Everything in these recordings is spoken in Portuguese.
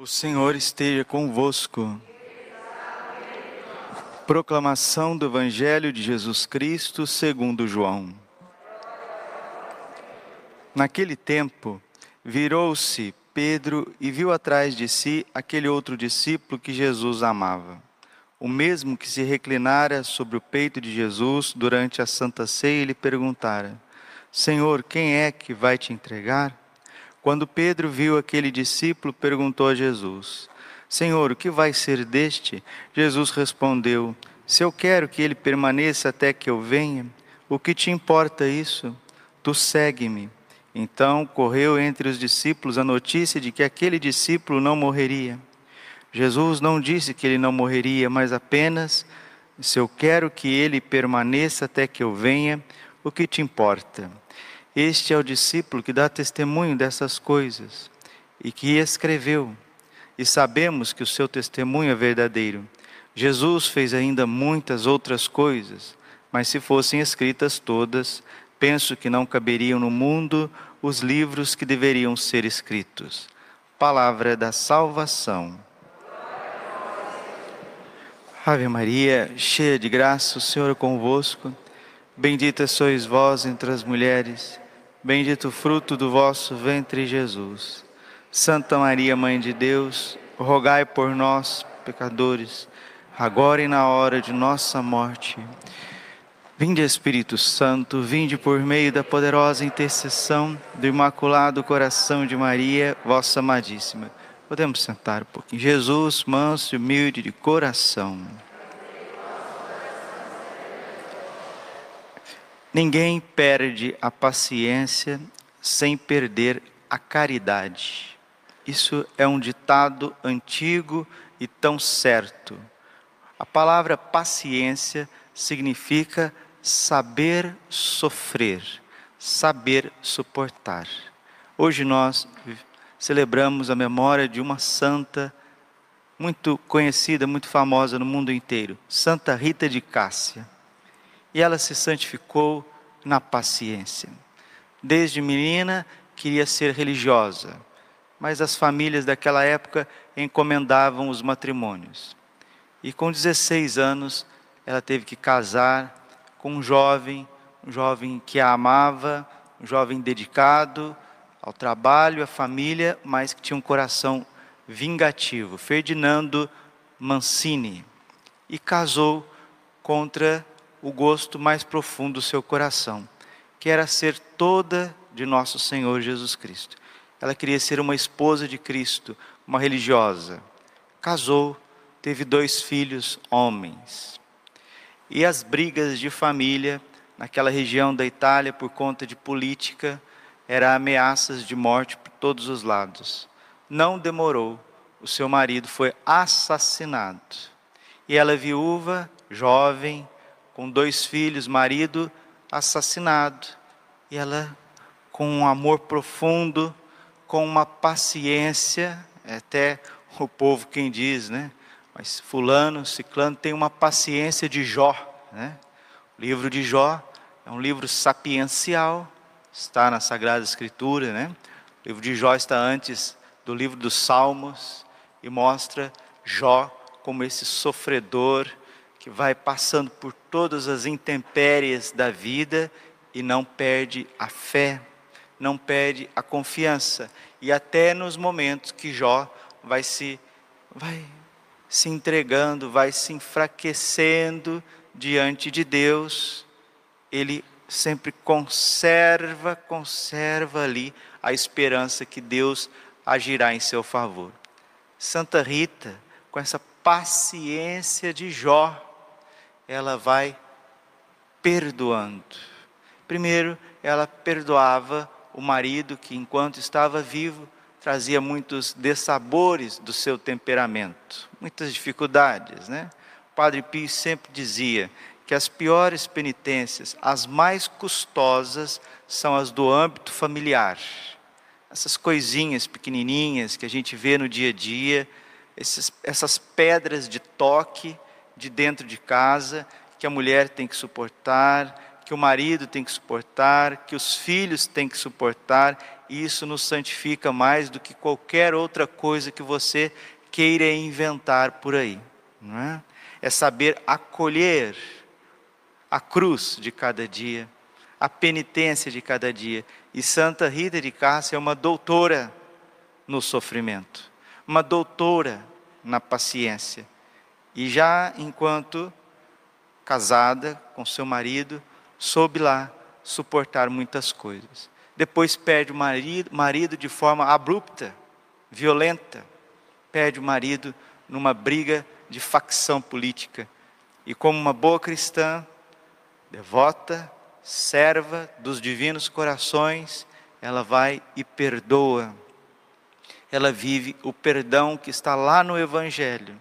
O Senhor esteja convosco. Proclamação do Evangelho de Jesus Cristo segundo João. Naquele tempo, virou-se Pedro e viu atrás de si aquele outro discípulo que Jesus amava, o mesmo que se reclinara sobre o peito de Jesus durante a Santa Ceia e lhe perguntara: Senhor, quem é que vai te entregar? Quando Pedro viu aquele discípulo, perguntou a Jesus: Senhor, o que vai ser deste? Jesus respondeu: Se eu quero que ele permaneça até que eu venha, o que te importa isso? Tu segue-me. Então correu entre os discípulos a notícia de que aquele discípulo não morreria. Jesus não disse que ele não morreria, mas apenas: Se eu quero que ele permaneça até que eu venha, o que te importa? Este é o discípulo que dá testemunho dessas coisas e que escreveu. E sabemos que o seu testemunho é verdadeiro. Jesus fez ainda muitas outras coisas, mas se fossem escritas todas, penso que não caberiam no mundo os livros que deveriam ser escritos. Palavra da salvação. Ave Maria, cheia de graça, o Senhor é convosco. Bendita sois vós entre as mulheres, bendito o fruto do vosso ventre, Jesus. Santa Maria, Mãe de Deus, rogai por nós, pecadores, agora e na hora de nossa morte. Vinde, Espírito Santo, vinde por meio da poderosa intercessão do Imaculado Coração de Maria, vossa amadíssima. Podemos sentar um pouquinho. Jesus, manso e humilde de coração. Ninguém perde a paciência sem perder a caridade. Isso é um ditado antigo e tão certo. A palavra paciência significa saber sofrer, saber suportar. Hoje nós celebramos a memória de uma santa muito conhecida, muito famosa no mundo inteiro, Santa Rita de Cássia e ela se santificou na paciência. Desde menina queria ser religiosa, mas as famílias daquela época encomendavam os matrimônios. E com 16 anos, ela teve que casar com um jovem, um jovem que a amava, um jovem dedicado ao trabalho, à família, mas que tinha um coração vingativo, Ferdinando Mancini. E casou contra o gosto mais profundo do seu coração, que era ser toda de nosso Senhor Jesus Cristo. Ela queria ser uma esposa de Cristo, uma religiosa. Casou, teve dois filhos homens. E as brigas de família naquela região da Itália por conta de política eram ameaças de morte por todos os lados. Não demorou, o seu marido foi assassinado. E ela viúva, jovem, com dois filhos, marido assassinado. E ela, com um amor profundo, com uma paciência, é até o povo quem diz, né? Mas fulano, ciclano tem uma paciência de Jó, né? O livro de Jó é um livro sapiencial, está na Sagrada Escritura, né? O livro de Jó está antes do livro dos Salmos e mostra Jó como esse sofredor que vai passando por todas as intempéries da vida e não perde a fé, não perde a confiança. E até nos momentos que Jó vai se, vai se entregando, vai se enfraquecendo diante de Deus, ele sempre conserva, conserva ali a esperança que Deus agirá em seu favor. Santa Rita, com essa paciência de Jó, ela vai perdoando. Primeiro, ela perdoava o marido que, enquanto estava vivo, trazia muitos dessabores do seu temperamento, muitas dificuldades, né? O Padre Pio sempre dizia que as piores penitências, as mais custosas, são as do âmbito familiar. Essas coisinhas pequenininhas que a gente vê no dia a dia, esses, essas pedras de toque de dentro de casa, que a mulher tem que suportar, que o marido tem que suportar, que os filhos têm que suportar, e isso nos santifica mais do que qualquer outra coisa que você queira inventar por aí. Não é? é saber acolher a cruz de cada dia, a penitência de cada dia. E Santa Rita de Cássia é uma doutora no sofrimento, uma doutora na paciência. E já enquanto casada com seu marido, soube lá suportar muitas coisas. Depois perde o marido, marido de forma abrupta, violenta. Perde o marido numa briga de facção política. E como uma boa cristã, devota, serva dos divinos corações, ela vai e perdoa. Ela vive o perdão que está lá no Evangelho.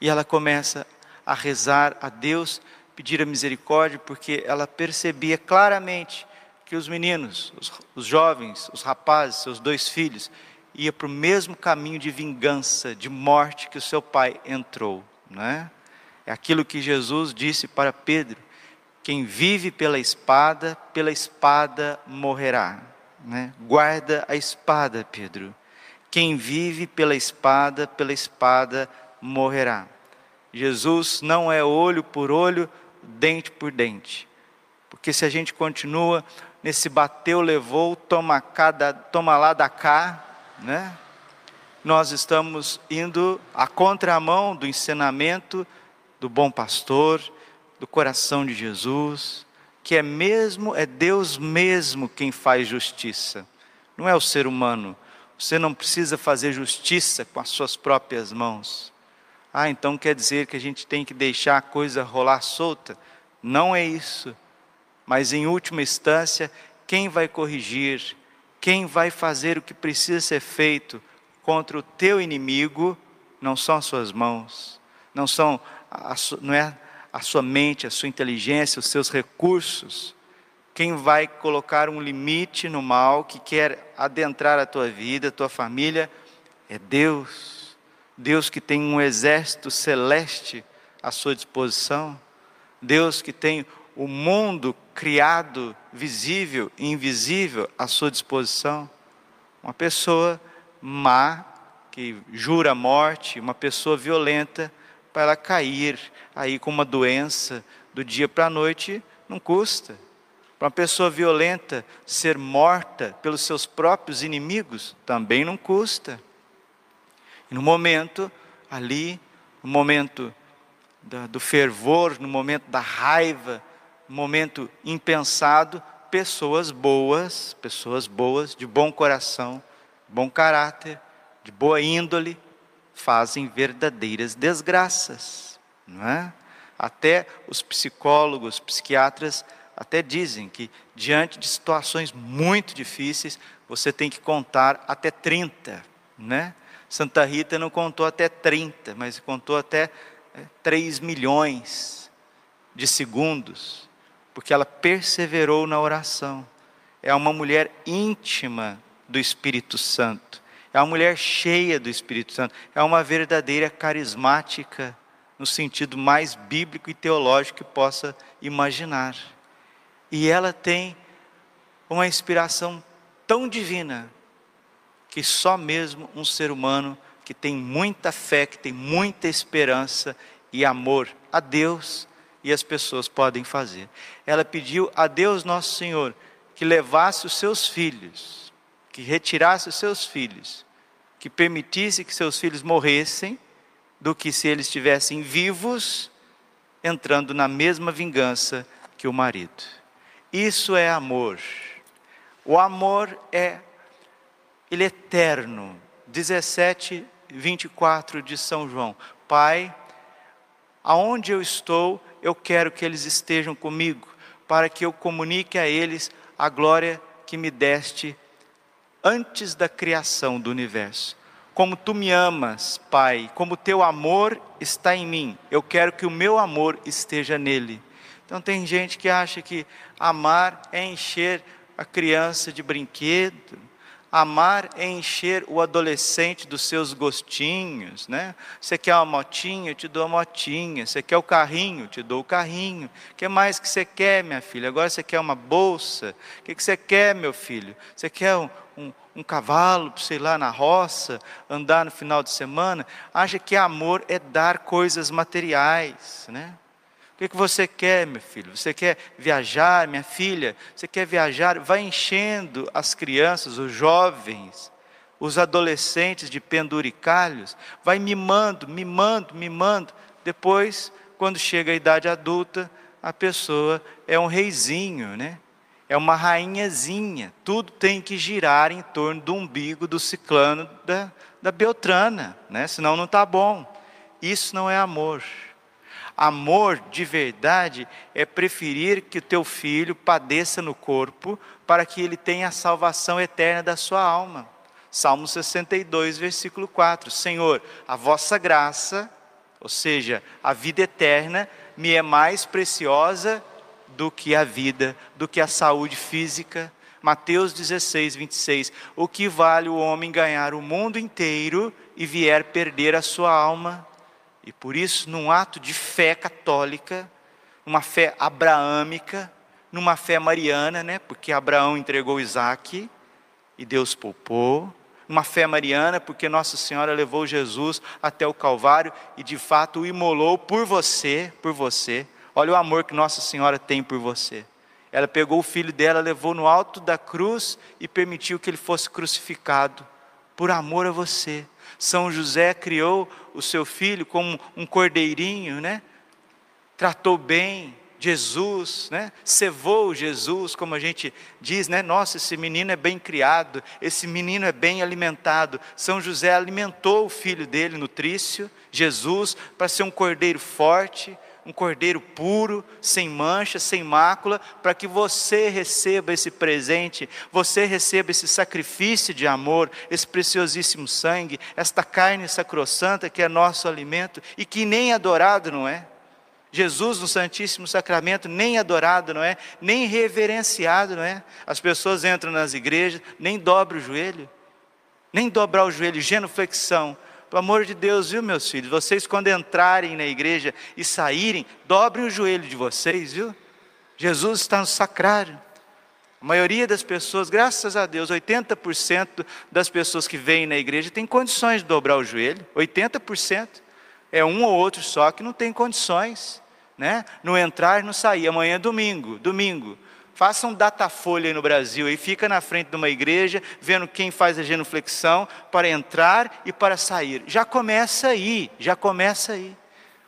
E ela começa a rezar a Deus, pedir a misericórdia, porque ela percebia claramente que os meninos, os, os jovens, os rapazes, seus dois filhos, ia para o mesmo caminho de vingança, de morte que o seu pai entrou, não é? É aquilo que Jesus disse para Pedro: quem vive pela espada, pela espada morrerá. Né? Guarda a espada, Pedro. Quem vive pela espada, pela espada morrerá. Jesus não é olho por olho, dente por dente. Porque se a gente continua nesse bateu, levou, toma, cada, toma lá da cá, né? nós estamos indo à contramão do ensinamento do bom pastor, do coração de Jesus, que é mesmo, é Deus mesmo quem faz justiça, não é o ser humano. Você não precisa fazer justiça com as suas próprias mãos. Ah, então quer dizer que a gente tem que deixar a coisa rolar solta? Não é isso. Mas em última instância, quem vai corrigir, quem vai fazer o que precisa ser feito contra o teu inimigo, não são as suas mãos, não são a, não é a sua mente, a sua inteligência, os seus recursos. Quem vai colocar um limite no mal que quer adentrar a tua vida, a tua família, é Deus. Deus que tem um exército celeste à sua disposição, Deus que tem o mundo criado, visível e invisível à sua disposição. Uma pessoa má, que jura a morte, uma pessoa violenta, para ela cair aí com uma doença do dia para a noite, não custa. Para uma pessoa violenta ser morta pelos seus próprios inimigos, também não custa. E no momento ali, no momento da, do fervor, no momento da raiva, no momento impensado, pessoas boas, pessoas boas, de bom coração, bom caráter, de boa índole, fazem verdadeiras desgraças, não é? Até os psicólogos, psiquiatras até dizem que diante de situações muito difíceis, você tem que contar até 30, né? Santa Rita não contou até 30, mas contou até 3 é, milhões de segundos, porque ela perseverou na oração. É uma mulher íntima do Espírito Santo, é uma mulher cheia do Espírito Santo, é uma verdadeira carismática, no sentido mais bíblico e teológico que possa imaginar. E ela tem uma inspiração tão divina que só mesmo um ser humano que tem muita fé, que tem muita esperança e amor a Deus e as pessoas podem fazer. Ela pediu a Deus Nosso Senhor que levasse os seus filhos, que retirasse os seus filhos, que permitisse que seus filhos morressem, do que se eles estivessem vivos, entrando na mesma vingança que o marido. Isso é amor. O amor é ele é eterno. 17, 24 de São João. Pai, aonde eu estou, eu quero que eles estejam comigo, para que eu comunique a eles a glória que me deste antes da criação do universo. Como tu me amas, Pai, como teu amor está em mim, eu quero que o meu amor esteja nele. Então tem gente que acha que amar é encher a criança de brinquedo, Amar é encher o adolescente dos seus gostinhos, né? Você quer uma motinha, eu te dou a motinha. Você quer o carrinho, eu te dou o carrinho. O que mais que você quer, minha filha? Agora você quer uma bolsa? O que, você quer, meu filho? Você quer um, um, um cavalo, sei lá, na roça, andar no final de semana? Acha que amor é dar coisas materiais, né? O que você quer, meu filho? Você quer viajar, minha filha? Você quer viajar? Vai enchendo as crianças, os jovens, os adolescentes de penduricalhos, vai mimando, mimando, mimando. Depois, quando chega a idade adulta, a pessoa é um reizinho, né? É uma rainhazinha. Tudo tem que girar em torno do umbigo do ciclano da, da Beltrana, né? Senão não está bom. Isso não é amor. Amor de verdade é preferir que o teu filho padeça no corpo para que ele tenha a salvação eterna da sua alma. Salmo 62, versículo 4. Senhor, a vossa graça, ou seja, a vida eterna, me é mais preciosa do que a vida, do que a saúde física. Mateus 16, 26. O que vale o homem ganhar o mundo inteiro e vier perder a sua alma? E por isso, num ato de fé católica, uma fé abraâmica, numa fé mariana, né? Porque Abraão entregou Isaac e Deus poupou. Uma fé mariana, porque Nossa Senhora levou Jesus até o Calvário e de fato o imolou por você, por você. Olha o amor que Nossa Senhora tem por você. Ela pegou o filho dela, levou no alto da cruz e permitiu que ele fosse crucificado por amor a você. São José criou o seu filho como um cordeirinho, né? Tratou bem Jesus, né? Cevou Jesus, como a gente diz, né? Nossa, esse menino é bem criado, esse menino é bem alimentado. São José alimentou o filho dele nutrício, Jesus, para ser um cordeiro forte, um cordeiro puro, sem mancha, sem mácula, para que você receba esse presente, você receba esse sacrifício de amor, esse preciosíssimo sangue, esta carne sacrossanta que é nosso alimento e que nem adorado não é. Jesus no Santíssimo Sacramento nem adorado não é, nem reverenciado não é. As pessoas entram nas igrejas, nem dobram o joelho, nem dobrar o joelho, genuflexão, pelo amor de Deus, viu, meus filhos? Vocês, quando entrarem na igreja e saírem, dobrem o joelho de vocês, viu? Jesus está no sacrário. A maioria das pessoas, graças a Deus, 80% das pessoas que vêm na igreja têm condições de dobrar o joelho. 80%. É um ou outro só que não tem condições. Né? No entrar no sair. Amanhã é domingo. Domingo. Faça um datafolha no Brasil e fica na frente de uma igreja, vendo quem faz a genuflexão para entrar e para sair. Já começa aí, já começa aí.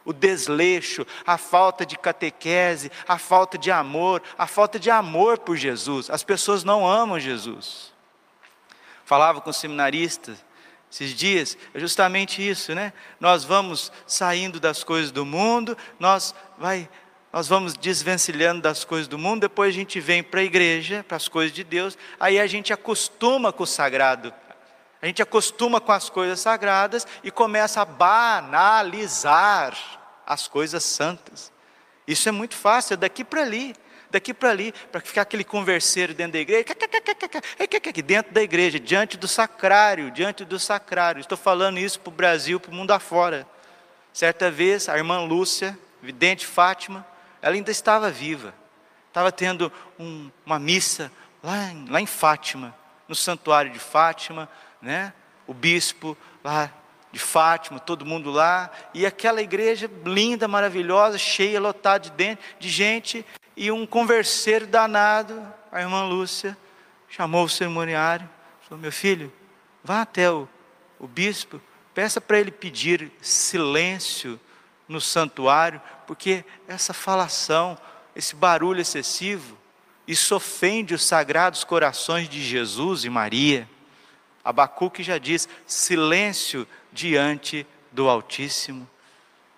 O desleixo, a falta de catequese, a falta de amor, a falta de amor por Jesus. As pessoas não amam Jesus. Falava com seminaristas esses dias, é justamente isso, né? Nós vamos saindo das coisas do mundo, nós vai nós vamos desvencilhando das coisas do mundo, depois a gente vem para a igreja, para as coisas de Deus, aí a gente acostuma com o sagrado, a gente acostuma com as coisas sagradas e começa a banalizar as coisas santas. Isso é muito fácil, é daqui para ali, daqui para ali, para ficar aquele converseiro dentro da igreja, dentro da igreja, diante do sacrário, diante do sacrário. Estou falando isso para o Brasil, para o mundo afora. Certa vez, a irmã Lúcia, vidente Fátima, ela ainda estava viva. Estava tendo um, uma missa lá em, lá em Fátima, no santuário de Fátima, né? O bispo lá de Fátima, todo mundo lá, e aquela igreja linda, maravilhosa, cheia, lotada de, de gente, e um converseiro danado, a irmã Lúcia, chamou o cerimoniário, falou: Meu filho, vá até o, o bispo, peça para ele pedir silêncio no santuário, porque essa falação, esse barulho excessivo, isso ofende os sagrados corações de Jesus e Maria. Abacuque já diz: silêncio diante do Altíssimo.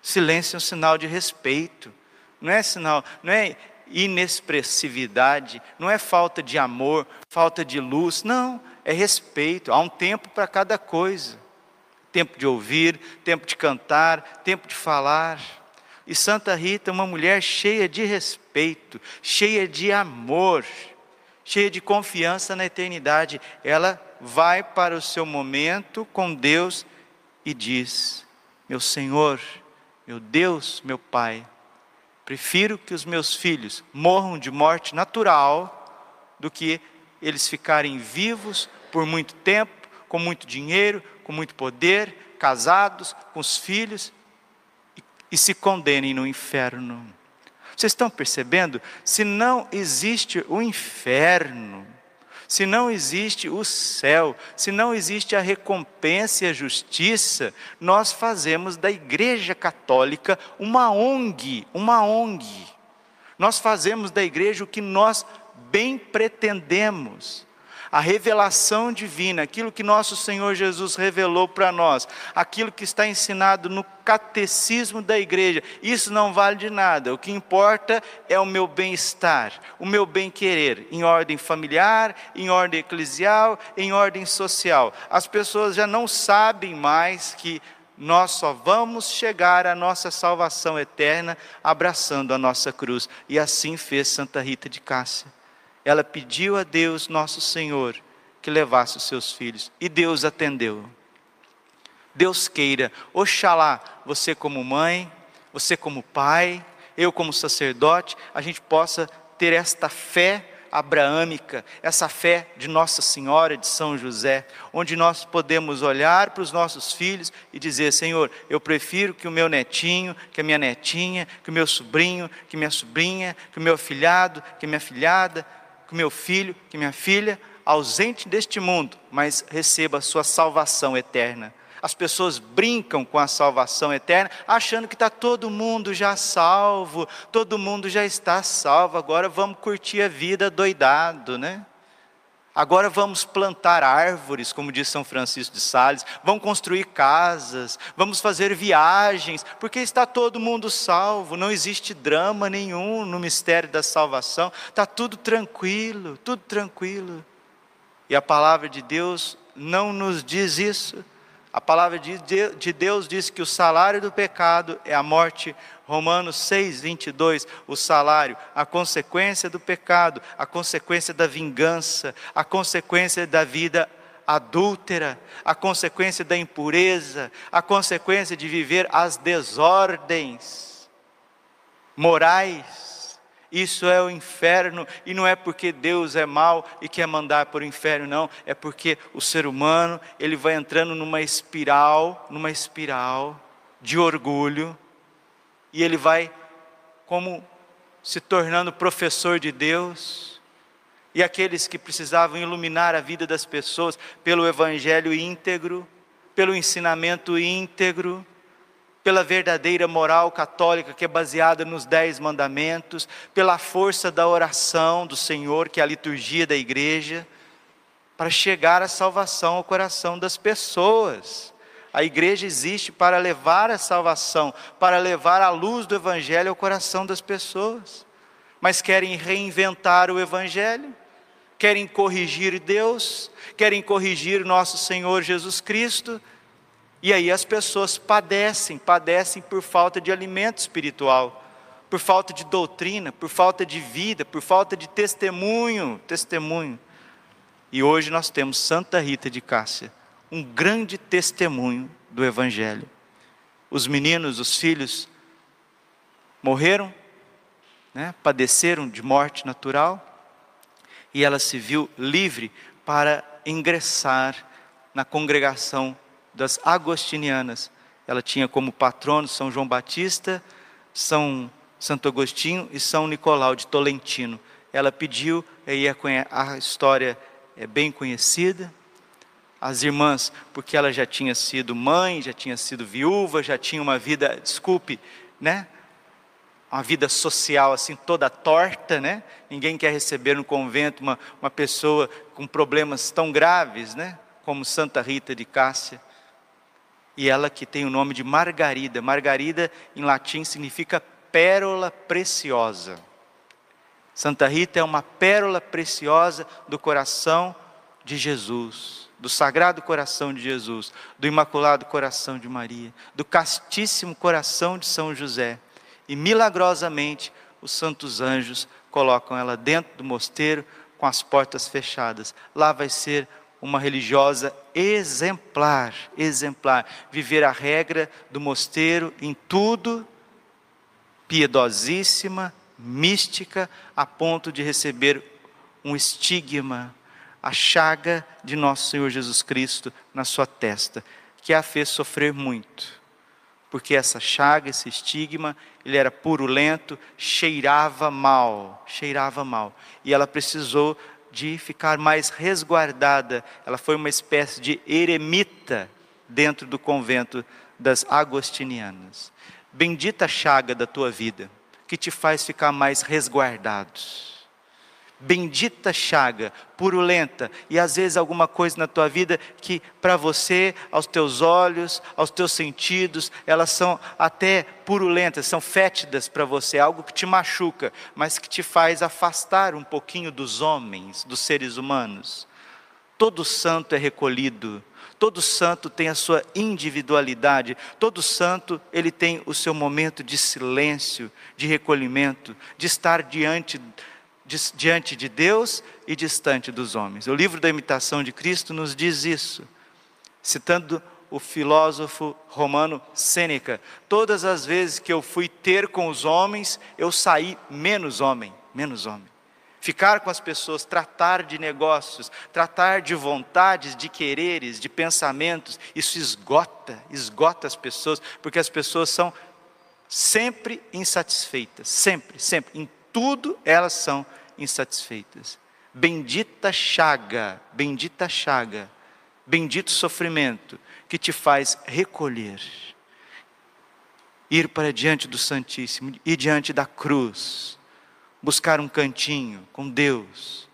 Silêncio é um sinal de respeito, não é sinal, não é inexpressividade, não é falta de amor, falta de luz, não, é respeito. Há um tempo para cada coisa tempo de ouvir, tempo de cantar, tempo de falar. E Santa Rita, uma mulher cheia de respeito, cheia de amor, cheia de confiança na eternidade, ela vai para o seu momento com Deus e diz: Meu Senhor, meu Deus, meu Pai, prefiro que os meus filhos morram de morte natural do que eles ficarem vivos por muito tempo, com muito dinheiro, com muito poder, casados, com os filhos e, e se condenem no inferno. Vocês estão percebendo? Se não existe o inferno, se não existe o céu, se não existe a recompensa e a justiça, nós fazemos da Igreja Católica uma ONG, uma ONG. Nós fazemos da igreja o que nós bem pretendemos a revelação divina, aquilo que nosso Senhor Jesus revelou para nós, aquilo que está ensinado no catecismo da igreja, isso não vale de nada. O que importa é o meu bem-estar, o meu bem-querer, em ordem familiar, em ordem eclesial, em ordem social. As pessoas já não sabem mais que nós só vamos chegar à nossa salvação eterna abraçando a nossa cruz. E assim fez Santa Rita de Cássia ela pediu a Deus, nosso Senhor, que levasse os seus filhos, e Deus atendeu. Deus queira, oxalá, você como mãe, você como pai, eu como sacerdote, a gente possa ter esta fé abraâmica, essa fé de Nossa Senhora de São José, onde nós podemos olhar para os nossos filhos e dizer: Senhor, eu prefiro que o meu netinho, que a minha netinha, que o meu sobrinho, que minha sobrinha, que o meu filhado, que minha filhada, que meu filho, que minha filha, ausente deste mundo, mas receba a sua salvação eterna. As pessoas brincam com a salvação eterna, achando que está todo mundo já salvo, todo mundo já está salvo, agora vamos curtir a vida doidado, né? Agora vamos plantar árvores, como diz São Francisco de Sales, vamos construir casas, vamos fazer viagens, porque está todo mundo salvo, não existe drama nenhum no mistério da salvação, está tudo tranquilo, tudo tranquilo. E a palavra de Deus não nos diz isso. A palavra de Deus diz que o salário do pecado é a morte. Romanos 6, 22, o salário, a consequência do pecado, a consequência da vingança, a consequência da vida adúltera, a consequência da impureza, a consequência de viver as desordens morais isso é o inferno, e não é porque Deus é mau e quer mandar para o inferno, não, é porque o ser humano, ele vai entrando numa espiral, numa espiral de orgulho, e ele vai como se tornando professor de Deus, e aqueles que precisavam iluminar a vida das pessoas pelo evangelho íntegro, pelo ensinamento íntegro, pela verdadeira moral católica que é baseada nos dez mandamentos, pela força da oração do Senhor, que é a liturgia da igreja, para chegar à salvação ao coração das pessoas. A igreja existe para levar a salvação, para levar a luz do Evangelho ao coração das pessoas. Mas querem reinventar o Evangelho, querem corrigir Deus, querem corrigir nosso Senhor Jesus Cristo e aí as pessoas padecem, padecem por falta de alimento espiritual, por falta de doutrina, por falta de vida, por falta de testemunho, testemunho. E hoje nós temos Santa Rita de Cássia, um grande testemunho do evangelho. Os meninos, os filhos morreram, né, padeceram de morte natural, e ela se viu livre para ingressar na congregação das agostinianas. Ela tinha como patrono São João Batista, São Santo Agostinho e São Nicolau de Tolentino. Ela pediu, e a história é bem conhecida, as irmãs, porque ela já tinha sido mãe, já tinha sido viúva, já tinha uma vida, desculpe, né? Uma vida social assim toda torta, né? Ninguém quer receber no convento uma, uma pessoa com problemas tão graves, né? Como Santa Rita de Cássia e ela que tem o nome de Margarida. Margarida em latim significa pérola preciosa. Santa Rita é uma pérola preciosa do coração de Jesus, do Sagrado Coração de Jesus, do Imaculado Coração de Maria, do Castíssimo Coração de São José. E milagrosamente os santos anjos colocam ela dentro do mosteiro com as portas fechadas. Lá vai ser uma religiosa exemplar, exemplar, viver a regra do mosteiro em tudo, piedosíssima, mística, a ponto de receber um estigma, a chaga de nosso Senhor Jesus Cristo na sua testa, que a fez sofrer muito. Porque essa chaga, esse estigma, ele era purulento, cheirava mal, cheirava mal. E ela precisou de ficar mais resguardada. Ela foi uma espécie de eremita dentro do convento das agostinianas. Bendita chaga da tua vida, que te faz ficar mais resguardados bendita chaga, purulenta, e às vezes alguma coisa na tua vida que para você, aos teus olhos, aos teus sentidos, elas são até purulentas, são fétidas para você, algo que te machuca, mas que te faz afastar um pouquinho dos homens, dos seres humanos. Todo santo é recolhido, todo santo tem a sua individualidade, todo santo ele tem o seu momento de silêncio, de recolhimento, de estar diante diante de Deus e distante dos homens. O livro da imitação de Cristo nos diz isso, citando o filósofo romano Sêneca: todas as vezes que eu fui ter com os homens, eu saí menos homem, menos homem. Ficar com as pessoas, tratar de negócios, tratar de vontades, de quereres, de pensamentos, isso esgota, esgota as pessoas, porque as pessoas são sempre insatisfeitas, sempre, sempre, em tudo elas são insatisfeitas. Bendita chaga, bendita chaga, bendito sofrimento que te faz recolher, ir para diante do Santíssimo, ir diante da cruz, buscar um cantinho com Deus,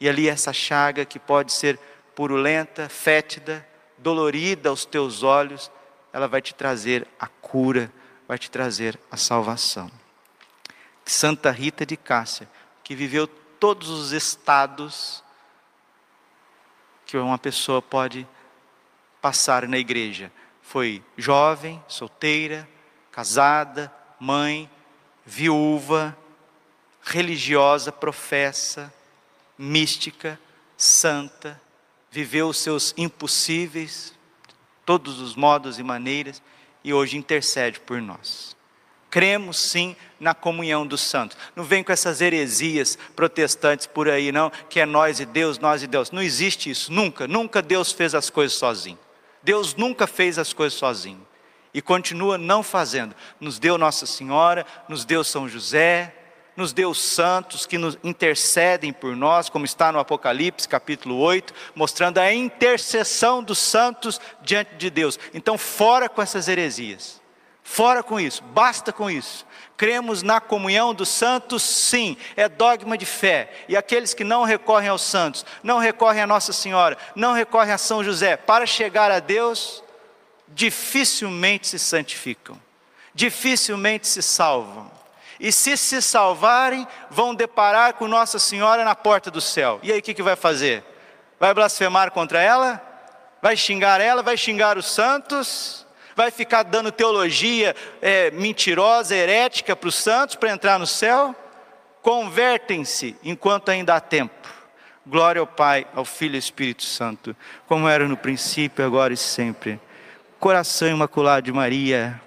e ali essa chaga que pode ser purulenta, fétida, dolorida aos teus olhos, ela vai te trazer a cura, vai te trazer a salvação. Santa Rita de Cássia, que viveu todos os estados que uma pessoa pode passar na igreja. Foi jovem, solteira, casada, mãe, viúva, religiosa, professa, mística, santa, viveu os seus impossíveis, todos os modos e maneiras, e hoje intercede por nós. Cremos sim na comunhão dos santos. Não vem com essas heresias protestantes por aí, não, que é nós e Deus, nós e Deus. Não existe isso, nunca, nunca Deus fez as coisas sozinho. Deus nunca fez as coisas sozinho. E continua não fazendo. Nos deu Nossa Senhora, nos deu São José, nos deu os santos que nos intercedem por nós, como está no Apocalipse capítulo 8, mostrando a intercessão dos santos diante de Deus. Então, fora com essas heresias. Fora com isso, basta com isso. Cremos na comunhão dos santos, sim, é dogma de fé. E aqueles que não recorrem aos santos, não recorrem a Nossa Senhora, não recorrem a São José, para chegar a Deus, dificilmente se santificam, dificilmente se salvam. E se se salvarem, vão deparar com Nossa Senhora na porta do céu. E aí o que, que vai fazer? Vai blasfemar contra ela? Vai xingar ela? Vai xingar os santos? Vai ficar dando teologia é, mentirosa, herética para os santos para entrar no céu? Convertem-se enquanto ainda há tempo. Glória ao Pai, ao Filho e ao Espírito Santo, como era no princípio, agora e sempre. Coração imaculado de Maria,